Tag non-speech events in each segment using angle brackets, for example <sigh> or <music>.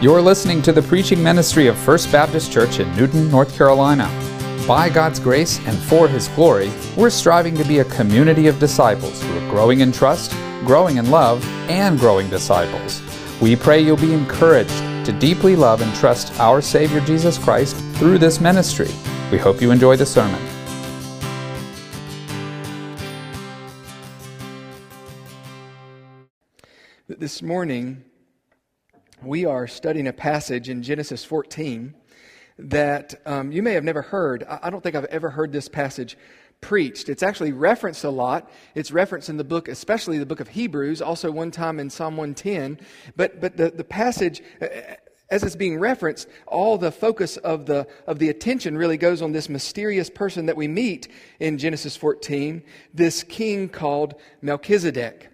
You're listening to the preaching ministry of First Baptist Church in Newton, North Carolina. By God's grace and for His glory, we're striving to be a community of disciples who are growing in trust, growing in love, and growing disciples. We pray you'll be encouraged to deeply love and trust our Savior Jesus Christ through this ministry. We hope you enjoy the sermon. This morning, we are studying a passage in Genesis 14 that um, you may have never heard. I don't think I've ever heard this passage preached. It's actually referenced a lot. It's referenced in the book, especially the book of Hebrews, also one time in Psalm 110. But, but the, the passage, as it's being referenced, all the focus of the, of the attention really goes on this mysterious person that we meet in Genesis 14, this king called Melchizedek.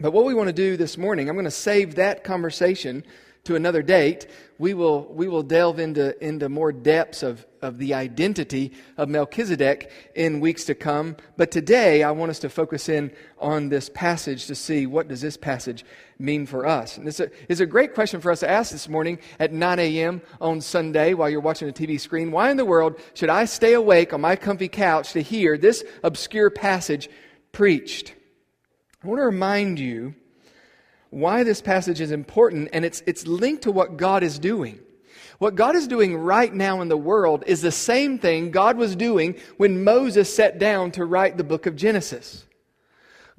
But what we want to do this morning, I'm going to save that conversation to another date. We will, we will delve into, into more depths of, of the identity of Melchizedek in weeks to come. But today, I want us to focus in on this passage to see what does this passage mean for us. And this is a great question for us to ask this morning at 9 a.m. on Sunday while you're watching a TV screen. Why in the world should I stay awake on my comfy couch to hear this obscure passage preached? I want to remind you why this passage is important, and it's, it's linked to what God is doing. What God is doing right now in the world is the same thing God was doing when Moses sat down to write the book of Genesis.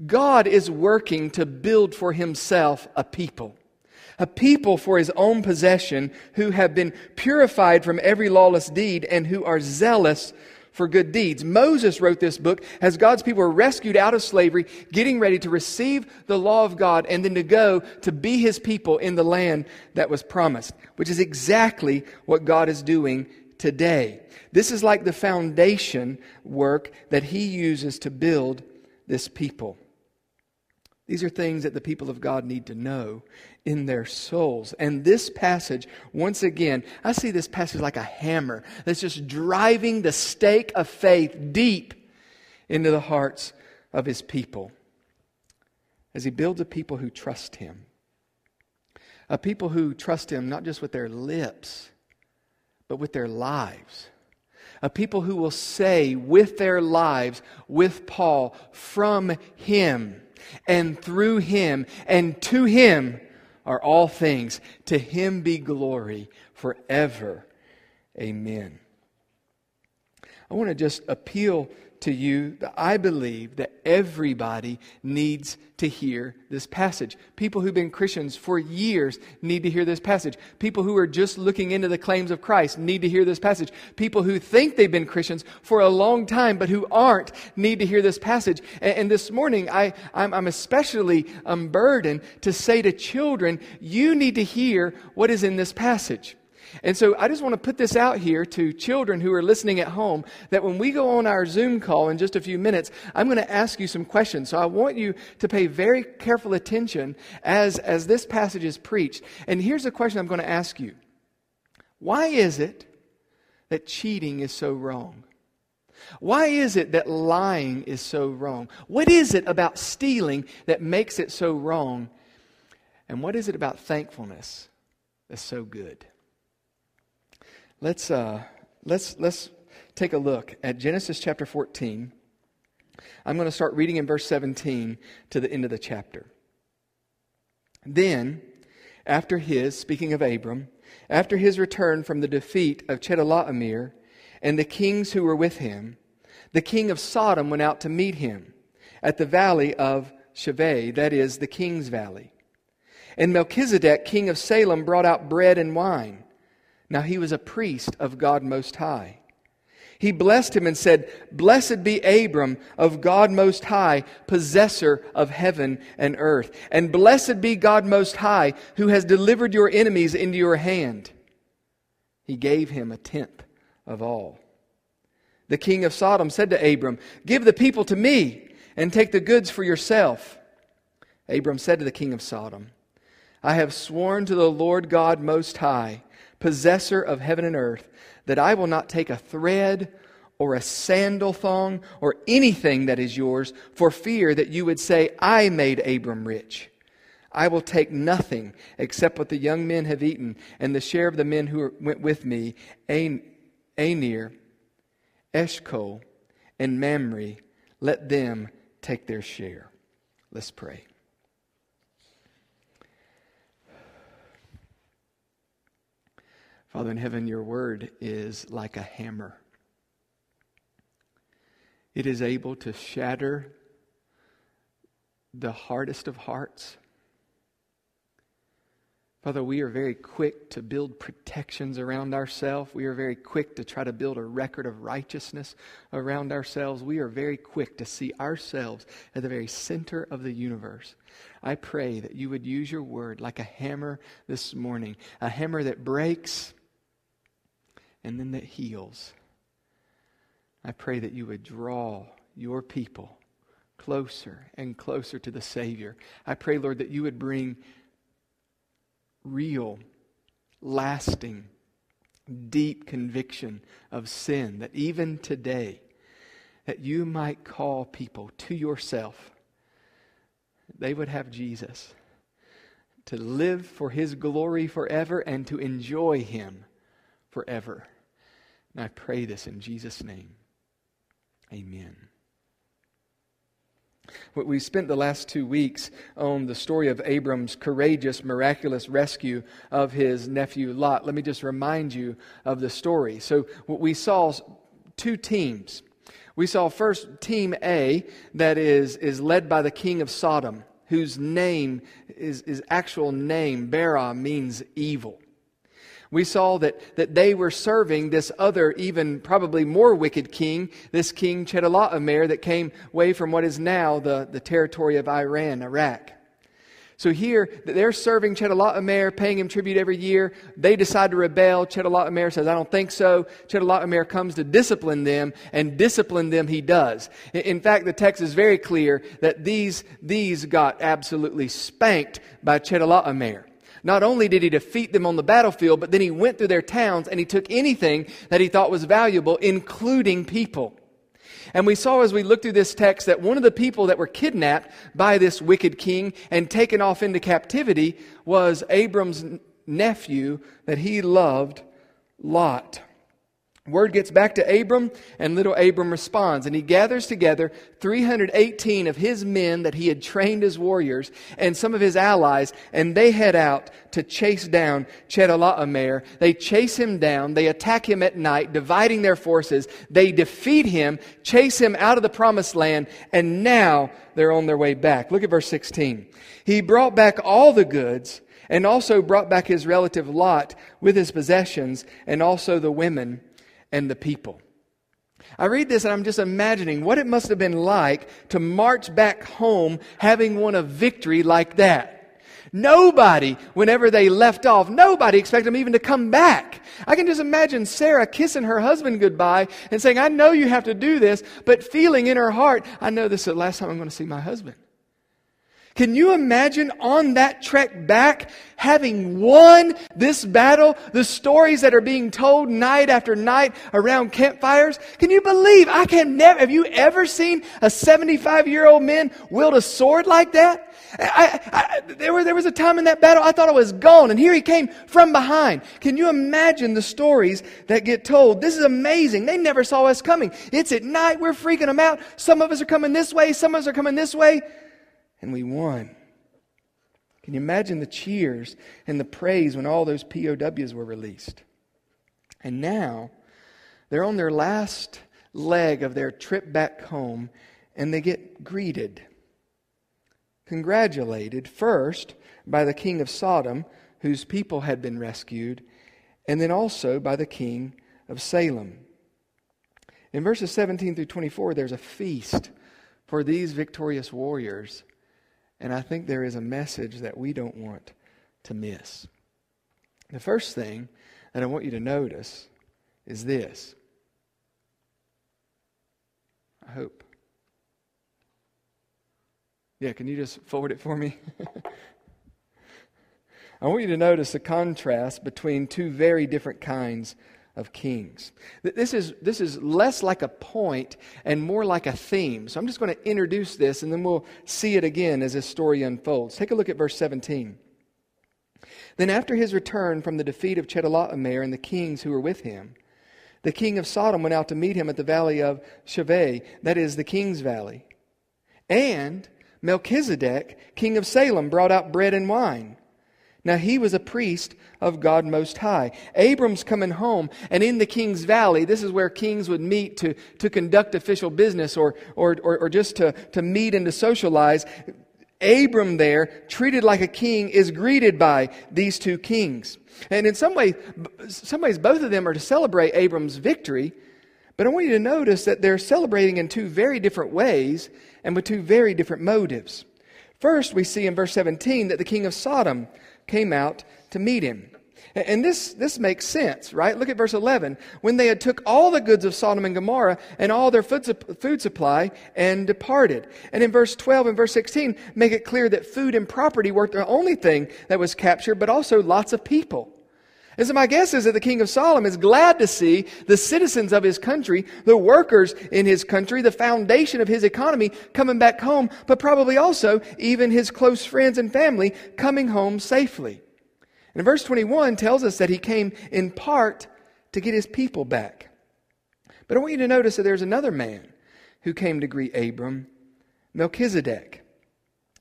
God is working to build for himself a people, a people for his own possession who have been purified from every lawless deed and who are zealous for good deeds. Moses wrote this book as God's people were rescued out of slavery, getting ready to receive the law of God and then to go to be his people in the land that was promised, which is exactly what God is doing today. This is like the foundation work that he uses to build this people. These are things that the people of God need to know in their souls. And this passage, once again, I see this passage like a hammer that's just driving the stake of faith deep into the hearts of his people as he builds a people who trust him. A people who trust him not just with their lips, but with their lives. A people who will say with their lives, with Paul, from him and through him and to him are all things. To him be glory forever. Amen. I want to just appeal to you that I believe that everybody needs to hear this passage. People who've been Christians for years need to hear this passage. People who are just looking into the claims of Christ need to hear this passage. People who think they've been Christians for a long time but who aren't need to hear this passage. And, and this morning, I, I'm, I'm especially um, burdened to say to children, you need to hear what is in this passage. And so I just want to put this out here to children who are listening at home that when we go on our Zoom call in just a few minutes, I'm going to ask you some questions. So I want you to pay very careful attention as, as this passage is preached. And here's the question I'm going to ask you Why is it that cheating is so wrong? Why is it that lying is so wrong? What is it about stealing that makes it so wrong? And what is it about thankfulness that's so good? Let's, uh, let's, let's take a look at Genesis chapter 14. I'm going to start reading in verse 17 to the end of the chapter. Then, after his, speaking of Abram, after his return from the defeat of Chedorlaomer and the kings who were with him, the king of Sodom went out to meet him at the valley of Shaveh, that is, the king's valley. And Melchizedek, king of Salem, brought out bread and wine. Now he was a priest of God Most High. He blessed him and said, Blessed be Abram of God Most High, possessor of heaven and earth. And blessed be God Most High, who has delivered your enemies into your hand. He gave him a tenth of all. The king of Sodom said to Abram, Give the people to me and take the goods for yourself. Abram said to the king of Sodom, I have sworn to the Lord God Most High possessor of heaven and earth, that I will not take a thread or a sandal thong or anything that is yours for fear that you would say, I made Abram rich. I will take nothing except what the young men have eaten, and the share of the men who went with me, Aner, Eshcol, and Mamre, let them take their share. Let's pray. Father in heaven, your word is like a hammer. It is able to shatter the hardest of hearts. Father, we are very quick to build protections around ourselves. We are very quick to try to build a record of righteousness around ourselves. We are very quick to see ourselves at the very center of the universe. I pray that you would use your word like a hammer this morning, a hammer that breaks and then that heals. I pray that you would draw your people closer and closer to the Savior. I pray, Lord, that you would bring real, lasting, deep conviction of sin, that even today, that you might call people to yourself. They would have Jesus to live for his glory forever and to enjoy him forever. And I pray this in Jesus' name. Amen. What we spent the last two weeks on the story of Abram's courageous, miraculous rescue of his nephew Lot. Let me just remind you of the story. So, what we saw two teams. We saw first Team A, that is, is led by the king of Sodom, whose name, is, his actual name, Bera, means evil. We saw that, that they were serving this other, even probably more wicked king, this king Chedorlaomer that came way from what is now the, the territory of Iran, Iraq. So here, they're serving Chedorlaomer, paying him tribute every year. They decide to rebel. Chedorlaomer says, I don't think so. Chedorlaomer comes to discipline them, and discipline them he does. In fact, the text is very clear that these, these got absolutely spanked by Chedorlaomer. Not only did he defeat them on the battlefield, but then he went through their towns and he took anything that he thought was valuable, including people. And we saw as we looked through this text that one of the people that were kidnapped by this wicked king and taken off into captivity was Abram's nephew that he loved, Lot. Word gets back to Abram, and little Abram responds. And he gathers together 318 of his men that he had trained as warriors and some of his allies, and they head out to chase down Chedorlaomer. They chase him down. They attack him at night, dividing their forces. They defeat him, chase him out of the promised land, and now they're on their way back. Look at verse 16. He brought back all the goods and also brought back his relative Lot with his possessions and also the women and the people. I read this and I'm just imagining what it must have been like to march back home having won a victory like that. Nobody, whenever they left off, nobody expected them even to come back. I can just imagine Sarah kissing her husband goodbye and saying, I know you have to do this, but feeling in her heart, I know this is the last time I'm going to see my husband. Can you imagine on that trek back having won this battle, the stories that are being told night after night around campfires? Can you believe? I can never, have you ever seen a 75 year old man wield a sword like that? I, I, there, were, there was a time in that battle I thought I was gone, and here he came from behind. Can you imagine the stories that get told? This is amazing. They never saw us coming. It's at night. We're freaking them out. Some of us are coming this way. Some of us are coming this way and we won. Can you imagine the cheers and the praise when all those POWs were released? And now they're on their last leg of their trip back home and they get greeted, congratulated first by the king of Sodom, whose people had been rescued, and then also by the king of Salem. In verses 17 through 24, there's a feast for these victorious warriors and I think there is a message that we don't want to miss. The first thing that I want you to notice is this. I hope. Yeah, can you just forward it for me? <laughs> I want you to notice the contrast between two very different kinds of kings. This is, this is less like a point and more like a theme. So I'm just going to introduce this and then we'll see it again as this story unfolds. Take a look at verse 17. Then, after his return from the defeat of Chedorlaomer and the kings who were with him, the king of Sodom went out to meet him at the valley of Shaveh, that is, the king's valley. And Melchizedek, king of Salem, brought out bread and wine. Now he was a priest of God Most High. Abram's coming home, and in the king's valley, this is where kings would meet to, to conduct official business or, or, or, or just to, to meet and to socialize. Abram there, treated like a king, is greeted by these two kings. And in some ways, some ways, both of them are to celebrate Abram's victory, but I want you to notice that they're celebrating in two very different ways and with two very different motives. First, we see in verse 17 that the king of Sodom came out to meet him. And this, this makes sense, right? Look at verse 11. When they had took all the goods of Sodom and Gomorrah and all their food, food supply and departed. And in verse 12 and verse 16 make it clear that food and property weren't the only thing that was captured, but also lots of people. And so my guess is that the king of Sodom is glad to see the citizens of his country, the workers in his country, the foundation of his economy coming back home, but probably also even his close friends and family coming home safely. And verse 21 tells us that he came in part to get his people back. But I want you to notice that there's another man who came to greet Abram, Melchizedek.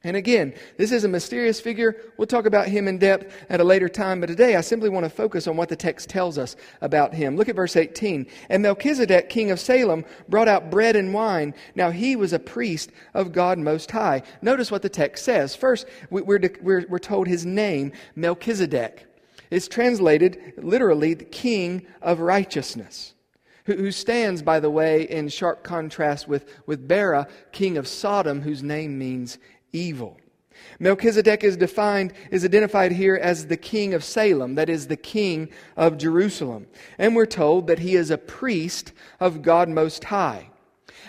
And again, this is a mysterious figure. We'll talk about him in depth at a later time, but today I simply want to focus on what the text tells us about him. Look at verse 18. And Melchizedek, king of Salem, brought out bread and wine. Now he was a priest of God Most High. Notice what the text says. First, we're, we're, we're told his name, Melchizedek. It's translated literally the king of righteousness who stands, by the way, in sharp contrast with, with Bera, king of Sodom, whose name means evil. Melchizedek is defined, is identified here as the king of Salem, that is, the king of Jerusalem. And we're told that he is a priest of God Most High.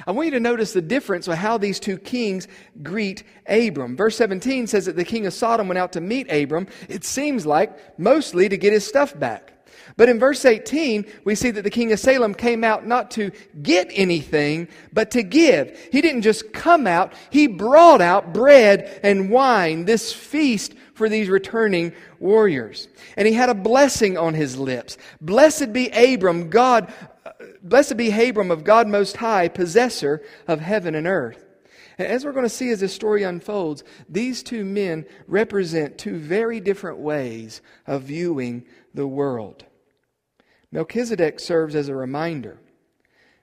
I want you to notice the difference of how these two kings greet Abram. Verse 17 says that the king of Sodom went out to meet Abram, it seems like mostly to get his stuff back. But in verse 18, we see that the king of Salem came out not to get anything, but to give. He didn't just come out, he brought out bread and wine, this feast for these returning warriors. And he had a blessing on his lips. Blessed be Abram, God, blessed be Abram of God Most High, possessor of heaven and earth. As we're going to see as this story unfolds, these two men represent two very different ways of viewing the world. Melchizedek serves as a reminder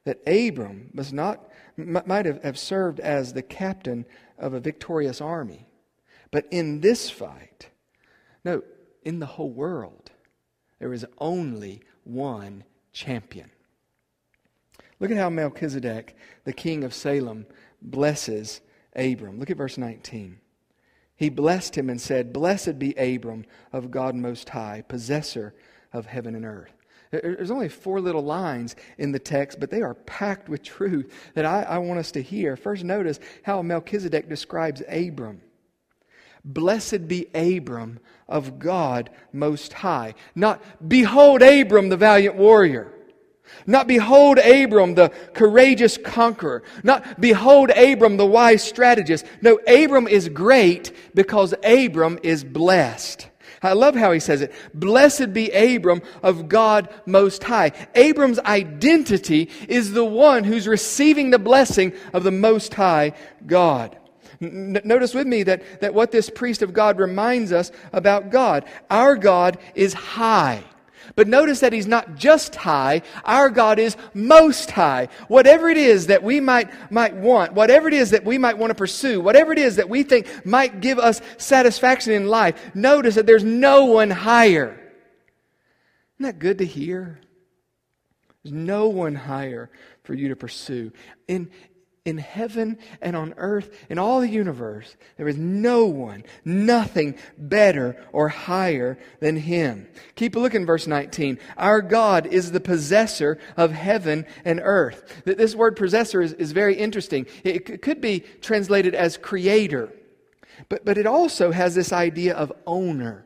that Abram must not, might have served as the captain of a victorious army. But in this fight, no, in the whole world, there is only one champion. Look at how Melchizedek, the king of Salem, blesses Abram. Look at verse 19. He blessed him and said, Blessed be Abram of God Most High, possessor of heaven and earth. There's only four little lines in the text, but they are packed with truth that I, I want us to hear. First, notice how Melchizedek describes Abram. Blessed be Abram of God Most High. Not, behold Abram, the valiant warrior. Not behold Abram, the courageous conqueror. Not behold Abram, the wise strategist. No, Abram is great because Abram is blessed. I love how he says it. Blessed be Abram of God Most High. Abram's identity is the one who's receiving the blessing of the Most High God. N- notice with me that, that what this priest of God reminds us about God. Our God is high. But notice that He's not just high, our God is most high. Whatever it is that we might, might want, whatever it is that we might want to pursue, whatever it is that we think might give us satisfaction in life, notice that there's no one higher. Isn't that good to hear? There's no one higher for you to pursue. In heaven and on earth, in all the universe, there is no one, nothing better or higher than Him. Keep a look in verse 19. Our God is the possessor of heaven and earth. This word possessor is, is very interesting. It could be translated as creator, but, but it also has this idea of owner.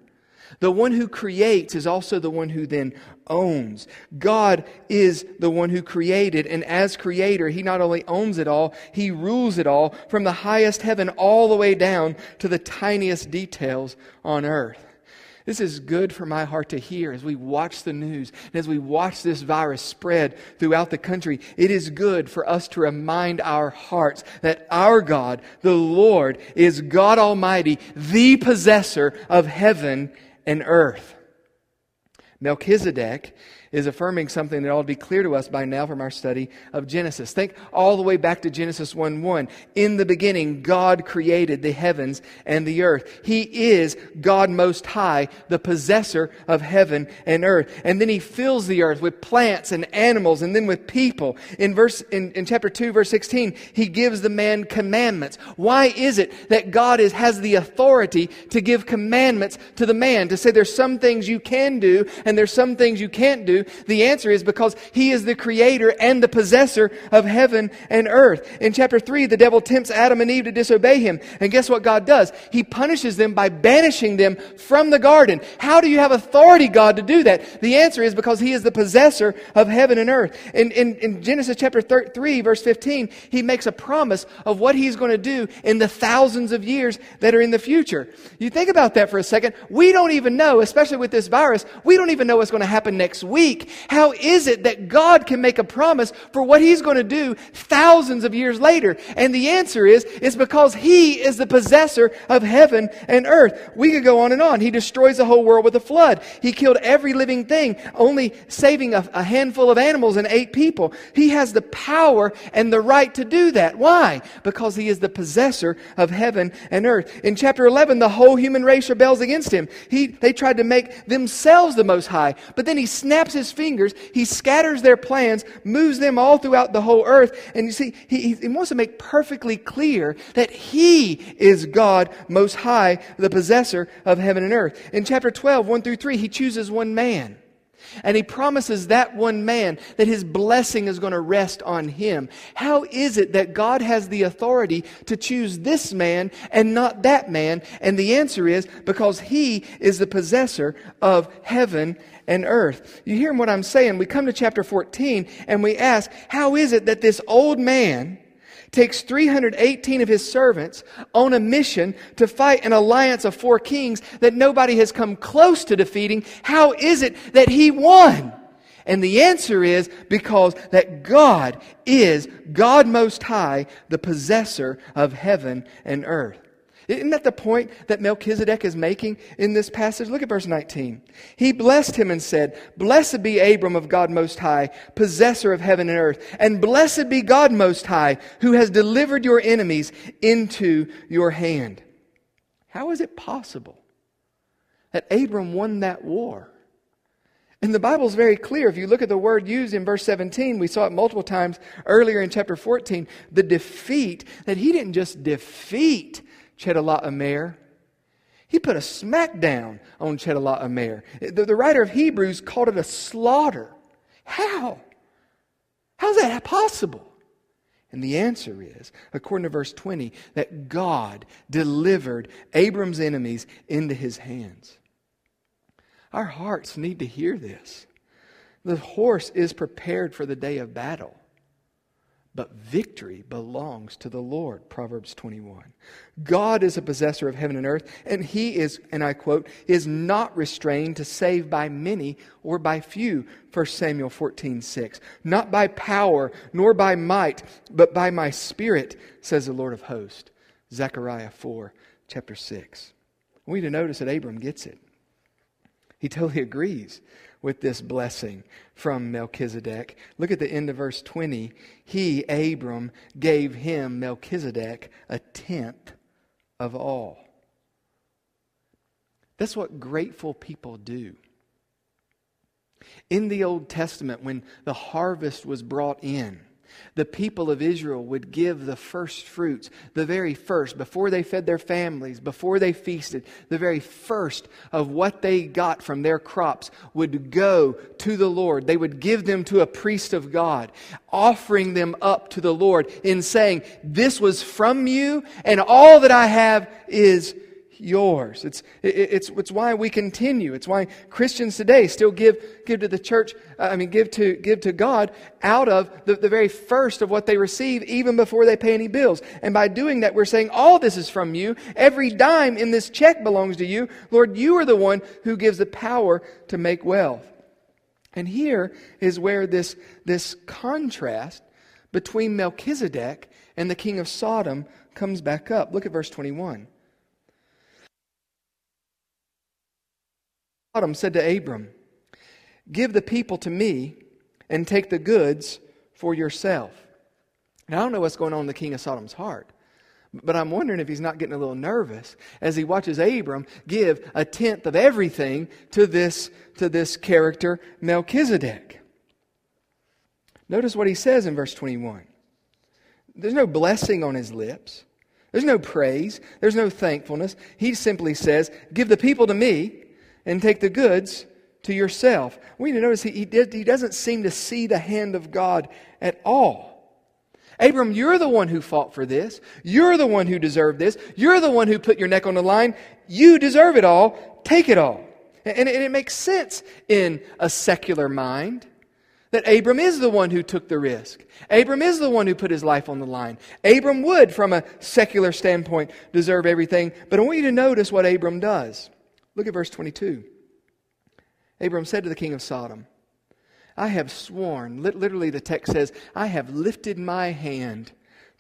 The one who creates is also the one who then owns. God is the one who created, and as creator, he not only owns it all, he rules it all from the highest heaven all the way down to the tiniest details on earth. This is good for my heart to hear as we watch the news and as we watch this virus spread throughout the country. It is good for us to remind our hearts that our God, the Lord, is God Almighty, the possessor of heaven and earth. Melchizedek is affirming something that ought to be clear to us by now from our study of Genesis. Think all the way back to Genesis 1 1. In the beginning, God created the heavens and the earth. He is God Most High, the possessor of heaven and earth. And then He fills the earth with plants and animals and then with people. In verse, in, in chapter 2, verse 16, He gives the man commandments. Why is it that God is, has the authority to give commandments to the man? To say there's some things you can do and there's some things you can't do the answer is because he is the creator and the possessor of heaven and earth. In chapter 3, the devil tempts Adam and Eve to disobey him. And guess what God does? He punishes them by banishing them from the garden. How do you have authority, God, to do that? The answer is because he is the possessor of heaven and earth. In, in, in Genesis chapter 3, verse 15, he makes a promise of what he's going to do in the thousands of years that are in the future. You think about that for a second. We don't even know, especially with this virus, we don't even know what's going to happen next week week. How is it that God can make a promise for what He's going to do thousands of years later? And the answer is, it's because He is the possessor of heaven and earth. We could go on and on. He destroys the whole world with a flood. He killed every living thing, only saving a, a handful of animals and eight people. He has the power and the right to do that. Why? Because He is the possessor of heaven and earth. In chapter 11, the whole human race rebels against Him. He, they tried to make themselves the most high, but then He snaps His his fingers, he scatters their plans, moves them all throughout the whole earth. And you see, he, he wants to make perfectly clear that he is God most high, the possessor of heaven and earth. In chapter 12, 1 through 3, he chooses one man. And he promises that one man that his blessing is going to rest on him. How is it that God has the authority to choose this man and not that man? And the answer is because he is the possessor of heaven and earth. You hear what I'm saying? We come to chapter 14 and we ask, how is it that this old man takes 318 of his servants on a mission to fight an alliance of four kings that nobody has come close to defeating? How is it that he won? And the answer is because that God is God Most High, the possessor of heaven and earth. Isn't that the point that Melchizedek is making in this passage? Look at verse 19. He blessed him and said, Blessed be Abram of God Most High, possessor of heaven and earth, and blessed be God Most High, who has delivered your enemies into your hand. How is it possible that Abram won that war? And the Bible is very clear. If you look at the word used in verse 17, we saw it multiple times earlier in chapter 14, the defeat, that he didn't just defeat Chedorlaomer. He put a smackdown on Chedorlaomer. The, the writer of Hebrews called it a slaughter. How? How's that possible? And the answer is, according to verse 20, that God delivered Abram's enemies into his hands. Our hearts need to hear this. The horse is prepared for the day of battle. But victory belongs to the Lord, Proverbs 21. God is a possessor of heaven and earth, and he is, and I quote, is not restrained to save by many or by few, 1 Samuel 14, 6. Not by power, nor by might, but by my spirit, says the Lord of hosts. Zechariah 4, chapter 6. We need to notice that Abram gets it. He totally agrees with this blessing from Melchizedek. Look at the end of verse 20. He, Abram, gave him, Melchizedek, a tenth of all. That's what grateful people do. In the Old Testament, when the harvest was brought in, the people of Israel would give the first fruits, the very first, before they fed their families, before they feasted, the very first of what they got from their crops would go to the Lord. They would give them to a priest of God, offering them up to the Lord in saying, This was from you, and all that I have is yours. It's, it's, it's why we continue. It's why Christians today still give, give to the church, uh, I mean, give to, give to God out of the, the very first of what they receive, even before they pay any bills. And by doing that, we're saying, all this is from you. Every dime in this check belongs to you. Lord, you are the one who gives the power to make wealth. And here is where this, this contrast between Melchizedek and the king of Sodom comes back up. Look at verse 21. Sodom said to Abram, Give the people to me and take the goods for yourself. Now, I don't know what's going on in the king of Sodom's heart, but I'm wondering if he's not getting a little nervous as he watches Abram give a tenth of everything to this, to this character, Melchizedek. Notice what he says in verse 21. There's no blessing on his lips. There's no praise. There's no thankfulness. He simply says, Give the people to me and take the goods to yourself. We need to notice he, he, did, he doesn't seem to see the hand of God at all. Abram, you're the one who fought for this. You're the one who deserved this. You're the one who put your neck on the line. You deserve it all. Take it all. And, and it makes sense in a secular mind that Abram is the one who took the risk. Abram is the one who put his life on the line. Abram would, from a secular standpoint, deserve everything. But I want you to notice what Abram does. Look at verse 22. Abram said to the king of Sodom, I have sworn, literally the text says, I have lifted my hand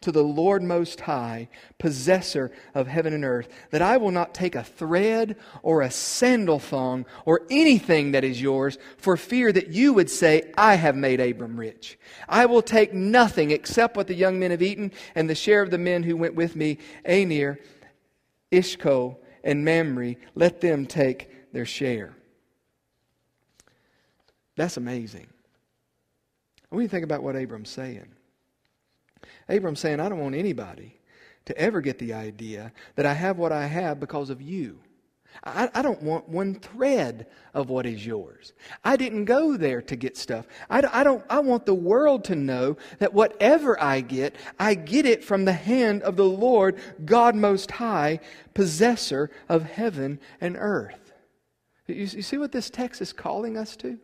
to the Lord Most High, possessor of heaven and earth, that I will not take a thread or a sandal thong or anything that is yours for fear that you would say, I have made Abram rich. I will take nothing except what the young men have eaten and the share of the men who went with me, Aner, Eshcol, and Mamre. Let them take their share. That's amazing. When you to think about what Abram's saying, Abram's saying, I don't want anybody to ever get the idea that I have what I have because of you. I, I, don't want one thread of what is yours. I didn't go there to get stuff. I, I, don't, I want the world to know that whatever I get, I get it from the hand of the Lord, God Most High, possessor of heaven and earth. You, you see what this text is calling us to?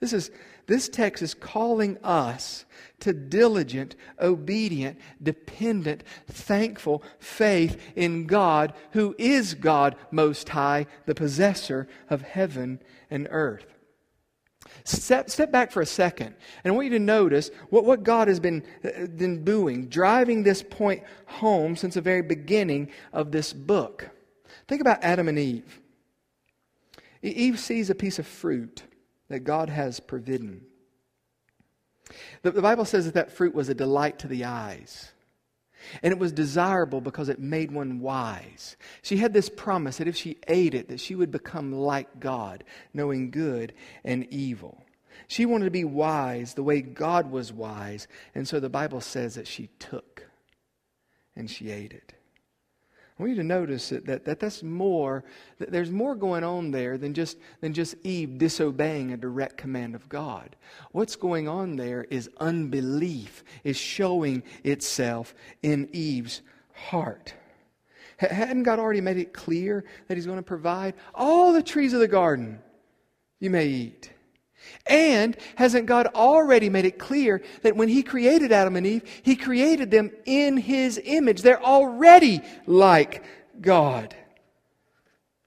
This, is, this text is calling us to diligent, obedient, dependent, thankful faith in God, who is God Most High, the possessor of heaven and earth. Step, step back for a second, and I want you to notice what, what God has been, uh, been doing, driving this point home since the very beginning of this book. Think about Adam and Eve. Eve sees a piece of fruit that God has providden. The, the Bible says that that fruit was a delight to the eyes. And it was desirable because it made one wise. She had this promise that if she ate it, that she would become like God, knowing good and evil. She wanted to be wise the way God was wise, and so the Bible says that she took and she ate it. I want you to notice that, that, that that's more, that there's more going on there than just, than just Eve disobeying a direct command of God. What's going on there is unbelief is showing itself in Eve's heart. Hadn't God already made it clear that He's going to provide all the trees of the garden you may eat? And hasn't God already made it clear that when He created Adam and Eve, He created them in His image? They're already like God.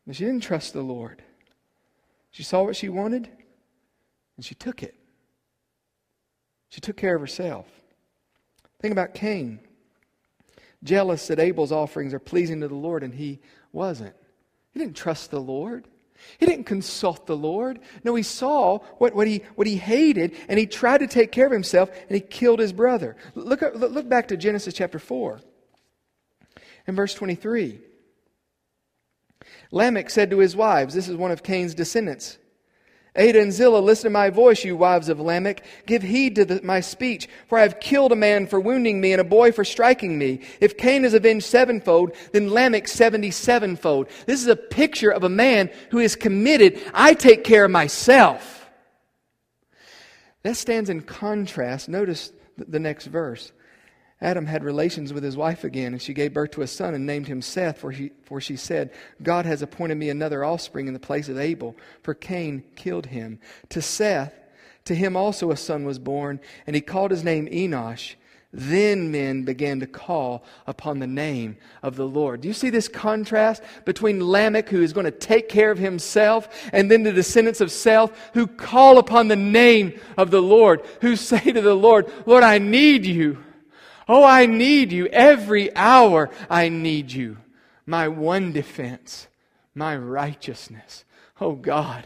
But she didn't trust the Lord. She saw what she wanted, and she took it. She took care of herself. Think about Cain. Jealous that Abel's offerings are pleasing to the Lord, and he wasn't. He didn't trust the Lord. He didn't consult the Lord. No, he saw what, what, he, what he hated and he tried to take care of himself and he killed his brother. Look, look back to Genesis chapter 4 and verse 23. Lamech said to his wives, This is one of Cain's descendants. Adah and Zillah, listen to my voice, you wives of Lamech. Give heed to the, my speech, for I have killed a man for wounding me and a boy for striking me. If Cain is avenged sevenfold, then Lamech seventy sevenfold. This is a picture of a man who is committed. I take care of myself. That stands in contrast. Notice the next verse. Adam had relations with his wife again, and she gave birth to a son and named him Seth, for she, for she said, God has appointed me another offspring in the place of Abel, for Cain killed him. To Seth, to him also a son was born, and he called his name Enosh. Then men began to call upon the name of the Lord. Do you see this contrast between Lamech, who is going to take care of himself, and then the descendants of Seth, who call upon the name of the Lord, who say to the Lord, Lord, I need you. Oh, I need you. Every hour I need you. My one defense, my righteousness. Oh, God,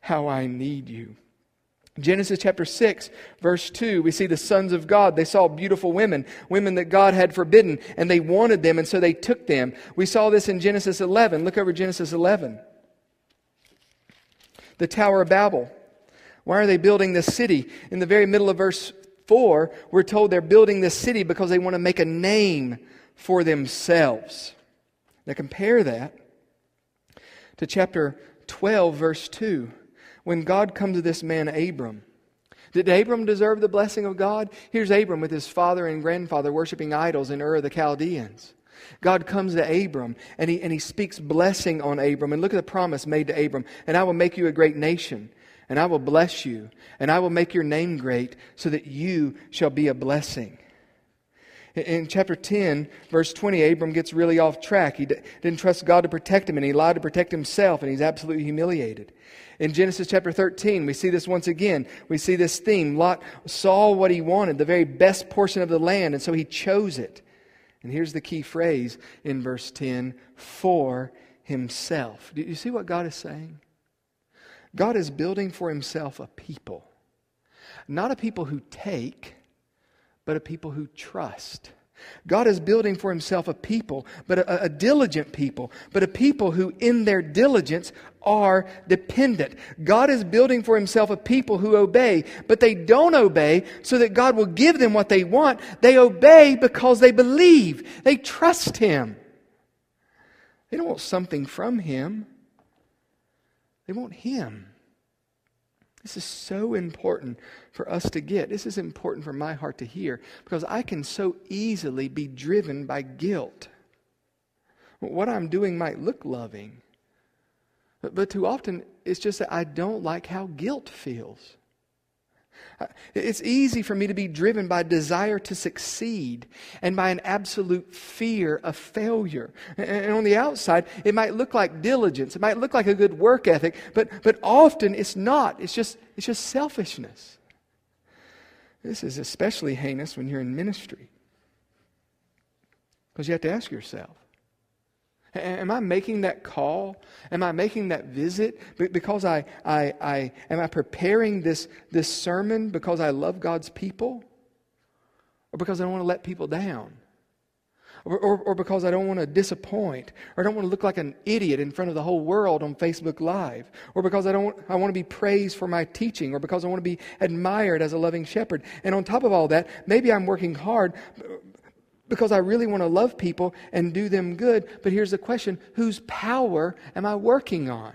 how I need you. Genesis chapter 6, verse 2, we see the sons of God. They saw beautiful women, women that God had forbidden, and they wanted them, and so they took them. We saw this in Genesis 11. Look over Genesis 11. The Tower of Babel. Why are they building this city? In the very middle of verse 4, we're told they're building this city because they want to make a name for themselves. Now compare that to chapter 12, verse 2 when God comes to this man, Abram. Did Abram deserve the blessing of God? Here's Abram with his father and grandfather worshiping idols in Ur of the Chaldeans. God comes to Abram and he, and he speaks blessing on Abram. And look at the promise made to Abram. And I will make you a great nation, and I will bless you, and I will make your name great, so that you shall be a blessing. In chapter 10, verse 20, Abram gets really off track. He didn't trust God to protect him, and he lied to protect himself, and he's absolutely humiliated. In Genesis chapter 13, we see this once again. We see this theme. Lot saw what he wanted, the very best portion of the land, and so he chose it. And here's the key phrase in verse 10 for himself. Do you see what God is saying? God is building for himself a people, not a people who take but a people who trust. God is building for himself a people, but a, a, diligent people, but a people who, in their diligence, are dependent. God is building for himself a people who obey, but they don't obey so that God will give them what they want. They obey because they believe, they trust him. They don't want something from him, they want him. This is so important for us to get. This is important for my heart to hear because I can so easily be driven by guilt. What I'm doing might look loving, but, but too often it's just that I don't like how guilt feels. It's easy for me to be driven by desire to succeed and by an absolute fear of failure. And on the outside, it might look like diligence. It might look like a good work ethic, but, but often it's not. It's just, it's just selfishness. This is especially heinous when you're in ministry. Because you have to ask yourself Am I making that call? Am I making that visit because I, I, I am I preparing this, this sermon because I love God's people? Or because I don't want to let people down? Or, or, or, because I don't want to disappoint, or I don't want to look like an idiot in front of the whole world on Facebook Live, or because I don't want, I want to be praised for my teaching, or because I want to be admired as a loving shepherd. And on top of all that, maybe I'm working hard, because I really want to love people and do them good. But here's the question whose power am I working on?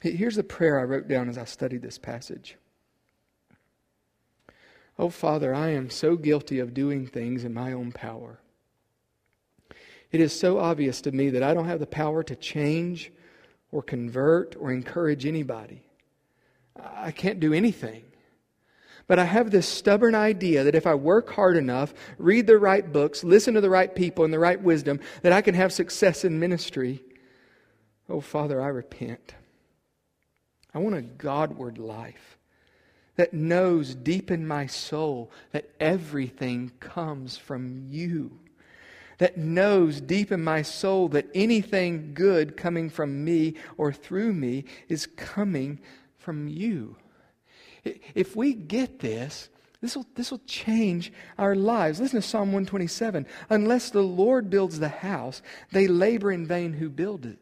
Here's the prayer I wrote down as I studied this passage. Oh, Father, I am so guilty of doing things in my own power. It is so obvious to me that I don't have the power to change or convert or encourage anybody. I can't do anything. But I have this stubborn idea that if I work hard enough, read the right books, listen to the right people and the right wisdom, that I can have success in ministry. Oh, Father, I repent. I want a Godward life that knows deep in my soul that everything comes from you. That knows deep in my soul that anything good coming from me or through me is coming from you. If we get this, this will, this will change our lives. Listen to Psalm 127. Unless the Lord builds the house, they labor in vain who build it.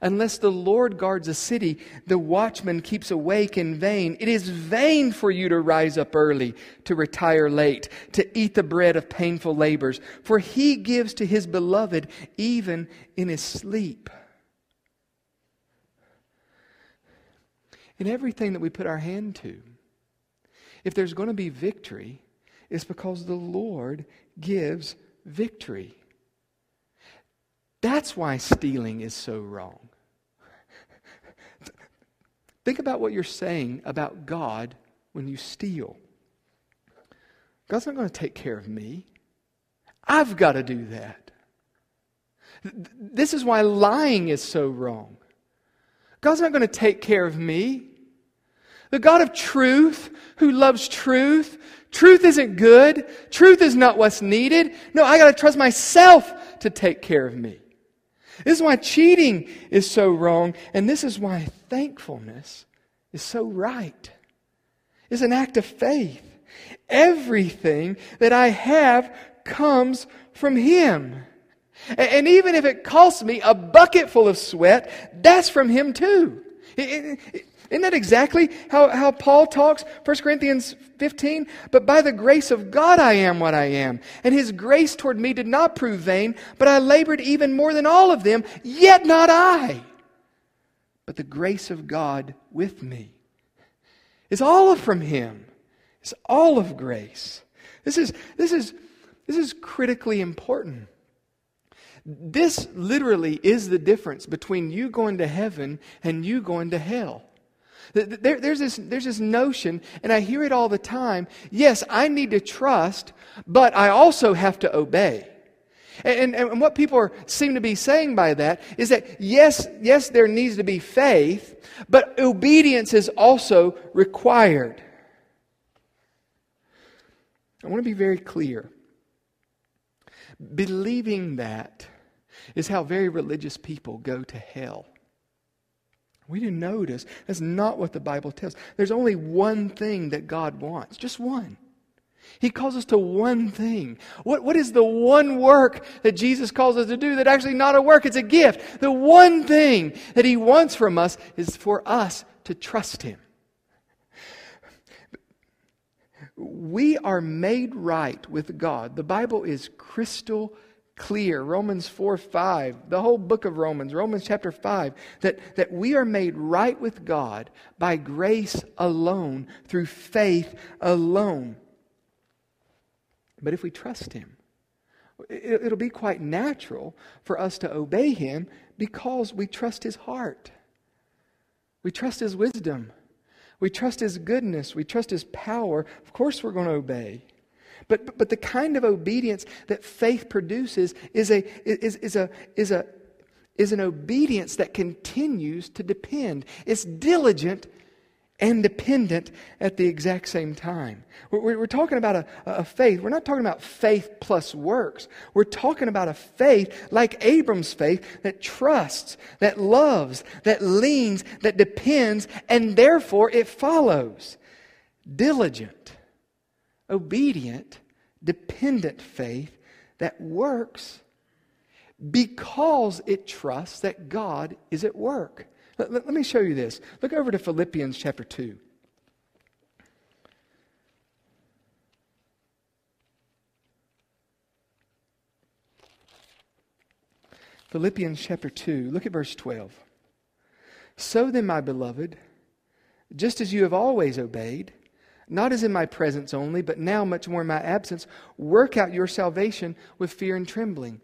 Unless the Lord guards a city, the watchman keeps awake in vain. It is vain for you to rise up early, to retire late, to eat the bread of painful labors, for he gives to his beloved even in his sleep. In everything that we put our hand to, if there's going to be victory, it's because the Lord gives victory. That's why stealing is so wrong. Think about what you're saying about God when you steal. God's not going to take care of me. I've got to do that. This is why lying is so wrong. God's not going to take care of me. The God of truth, who loves truth, truth isn't good. Truth is not what's needed. No, I got to trust myself to take care of me. This is why cheating is so wrong, and this is why thankfulness is so right. It's an act of faith. Everything that I have comes from Him. And even if it costs me a bucket full of sweat, that's from Him too. Isn't that exactly how, how Paul talks? 1 Corinthians 15. But by the grace of God I am what I am. And his grace toward me did not prove vain, but I labored even more than all of them, yet not I. But the grace of God with me. It's all from him. It's all of grace. This is, this is, this is critically important. This literally is the difference between you going to heaven and you going to hell. There, there's, this, there's this notion, and I hear it all the time yes, I need to trust, but I also have to obey. And, and, and, what people are, seem to be saying by that is that yes, yes, there needs to be faith, but obedience is also required. I want to be very clear. Believing that is how very religious people go to hell. We didn't notice. That's not what the Bible tells. There's only one thing that God wants, just one. He calls us to one thing. What, what is the one work that Jesus calls us to do that actually not a work, it's a gift? The one thing that He wants from us is for us to trust Him. We are made right with God. The Bible is crystal clear. Romans 4 5, the whole book of Romans, Romans chapter 5, that, that we are made right with God by grace alone, through faith alone. But if we trust Him, it, it'll be quite natural for us to obey Him because we trust His heart. We trust His wisdom. We trust His goodness. We trust His power. Of course, we're going to obey. But, but the kind of obedience that faith produces is, a, is, is, a, is, a, is an obedience that continues to depend. It's diligent and dependent at the exact same time. We're, we're talking about a, a, faith. We're not talking about faith plus works. We're talking about a faith like Abram's faith that trusts, that loves, that leans, that depends, and therefore it follows. Diligent obedient, dependent faith that works because it trusts that God is at work. Let, let, let, me show you this. Look over to Philippians chapter 2. Philippians chapter 2, look at verse 12. So then, my beloved, just as you have always obeyed, not as in my presence only, but now much more in my absence, work out your salvation with fear and trembling.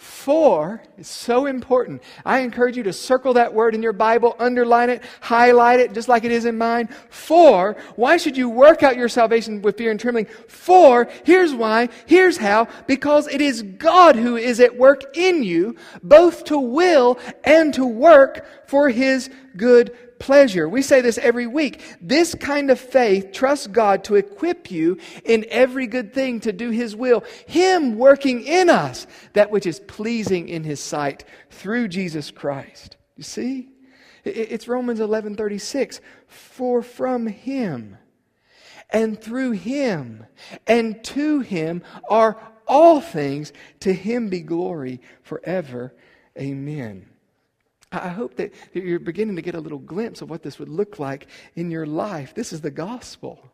For, it's so important. I encourage you to circle that word in your Bible, underline it, highlight it, just like it is in mine. For, why should you work out your salvation with fear and trembling? For, here's why, here's how, because it is God who is at work in you, both to will and to work for his good pleasure. We say this every week. This kind of faith trusts God to equip you in every good thing to do His will. Him working in us that which is pleasing in His sight through Jesus Christ. You see? It's Romans 11:36. For from Him and through Him and to Him are all things. To Him be glory forever. Amen. I hope that you're beginning to get a little glimpse of what this would look like in your life. This is the gospel.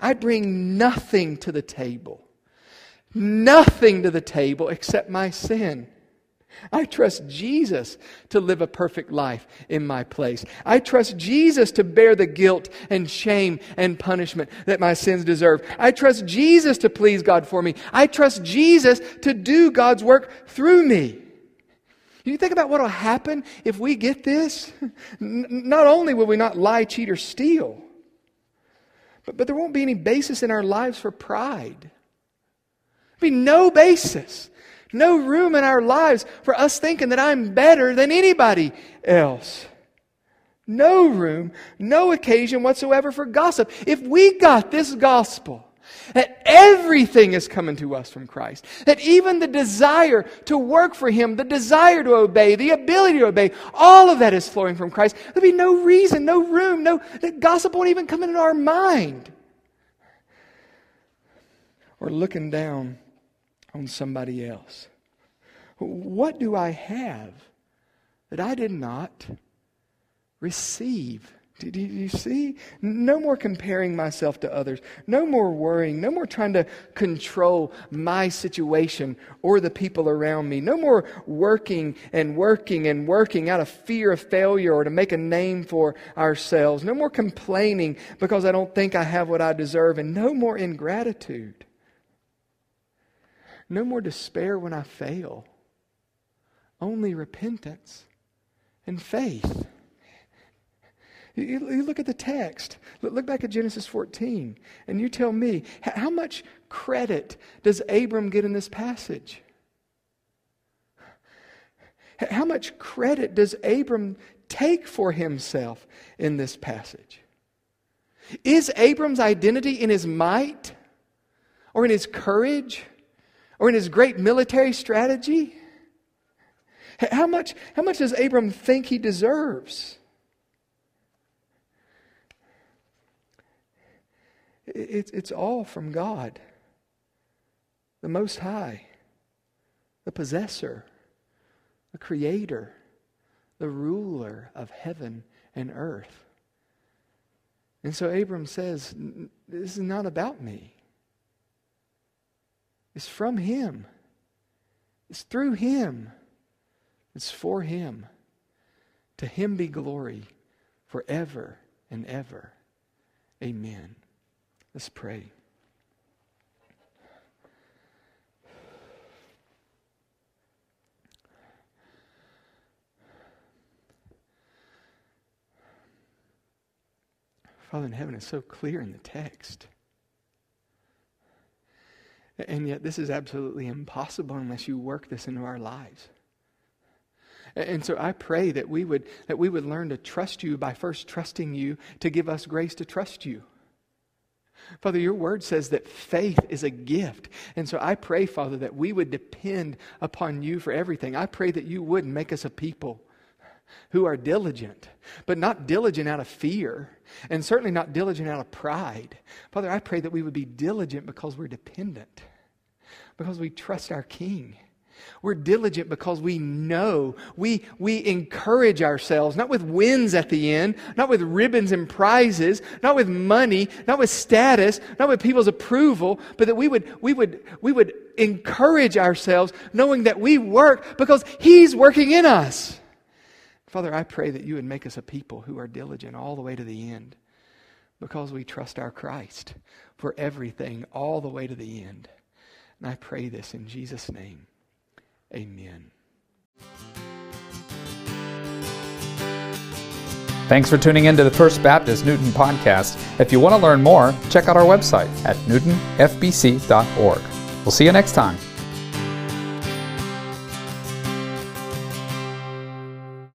I bring nothing to the table, nothing to the table except my sin. I trust Jesus to live a perfect life in my place. I trust Jesus to bear the guilt and shame and punishment that my sins deserve. I trust Jesus to please God for me. I trust Jesus to do God's work through me. Do you think about what will happen if we get this? <laughs> Not only will we not lie, cheat, or steal, but, but there won't be any basis in our lives for pride. There'll be no basis no room in our lives for us thinking that I'm better than anybody else. No room, no occasion whatsoever for gossip. If we got this gospel, that everything is coming to us from Christ, that even the desire to work for Him, the desire to obey, the ability to obey, all of that is flowing from Christ, there'd be no reason, no room, no, that gossip won't even come into our mind. Or looking down on somebody else. What do I have that I did not receive? Did you see? No more comparing myself to others. No more worrying. No more trying to control my situation or the people around me. No more working and working and working out of fear of failure or to make a name for ourselves. No more complaining because I don't think I have what I deserve. And no more ingratitude. No more despair when I fail. Only repentance and faith. You, look at the text. Look back at Genesis 14, and you tell me how much credit does Abram get in this passage? How much credit does Abram take for himself in this passage? Is Abram's identity in his might, or in his courage, or in his great military strategy? How much, how much does Abram think he deserves? It, it's all from God, the Most High, the possessor, the creator, the ruler of heaven and earth. And so Abram says, This is not about me. It's from Him, it's through Him, it's for Him. To Him be glory forever and ever. Amen. Let's pray. Father in heaven is so clear in the text. And yet, this is absolutely impossible unless you work this into our lives. And so I pray that we would, that we would learn to trust you by first trusting you to give us grace to trust you. Father, your word says that faith is a gift. And so I pray, Father, that we would depend upon you for everything. I pray that you would make us a people who are diligent, but not diligent out of fear, and certainly not diligent out of pride. Father, I pray that we would be diligent because we're dependent, because we trust our King. We're diligent because we know. We, we encourage ourselves, not with wins at the end, not with ribbons and prizes, not with money, not with status, not with people's approval, but that we would, we would, we would encourage ourselves knowing that we work because He's working in us. Father, I pray that you would make us a people who are diligent all the way to the end because we trust our Christ for everything all the way to the end. And I pray this in Jesus' name. Amen. Thanks for tuning in to the First Baptist Newton podcast. If you want to learn more, check out our website at newtonfbc.org. We'll see you next time.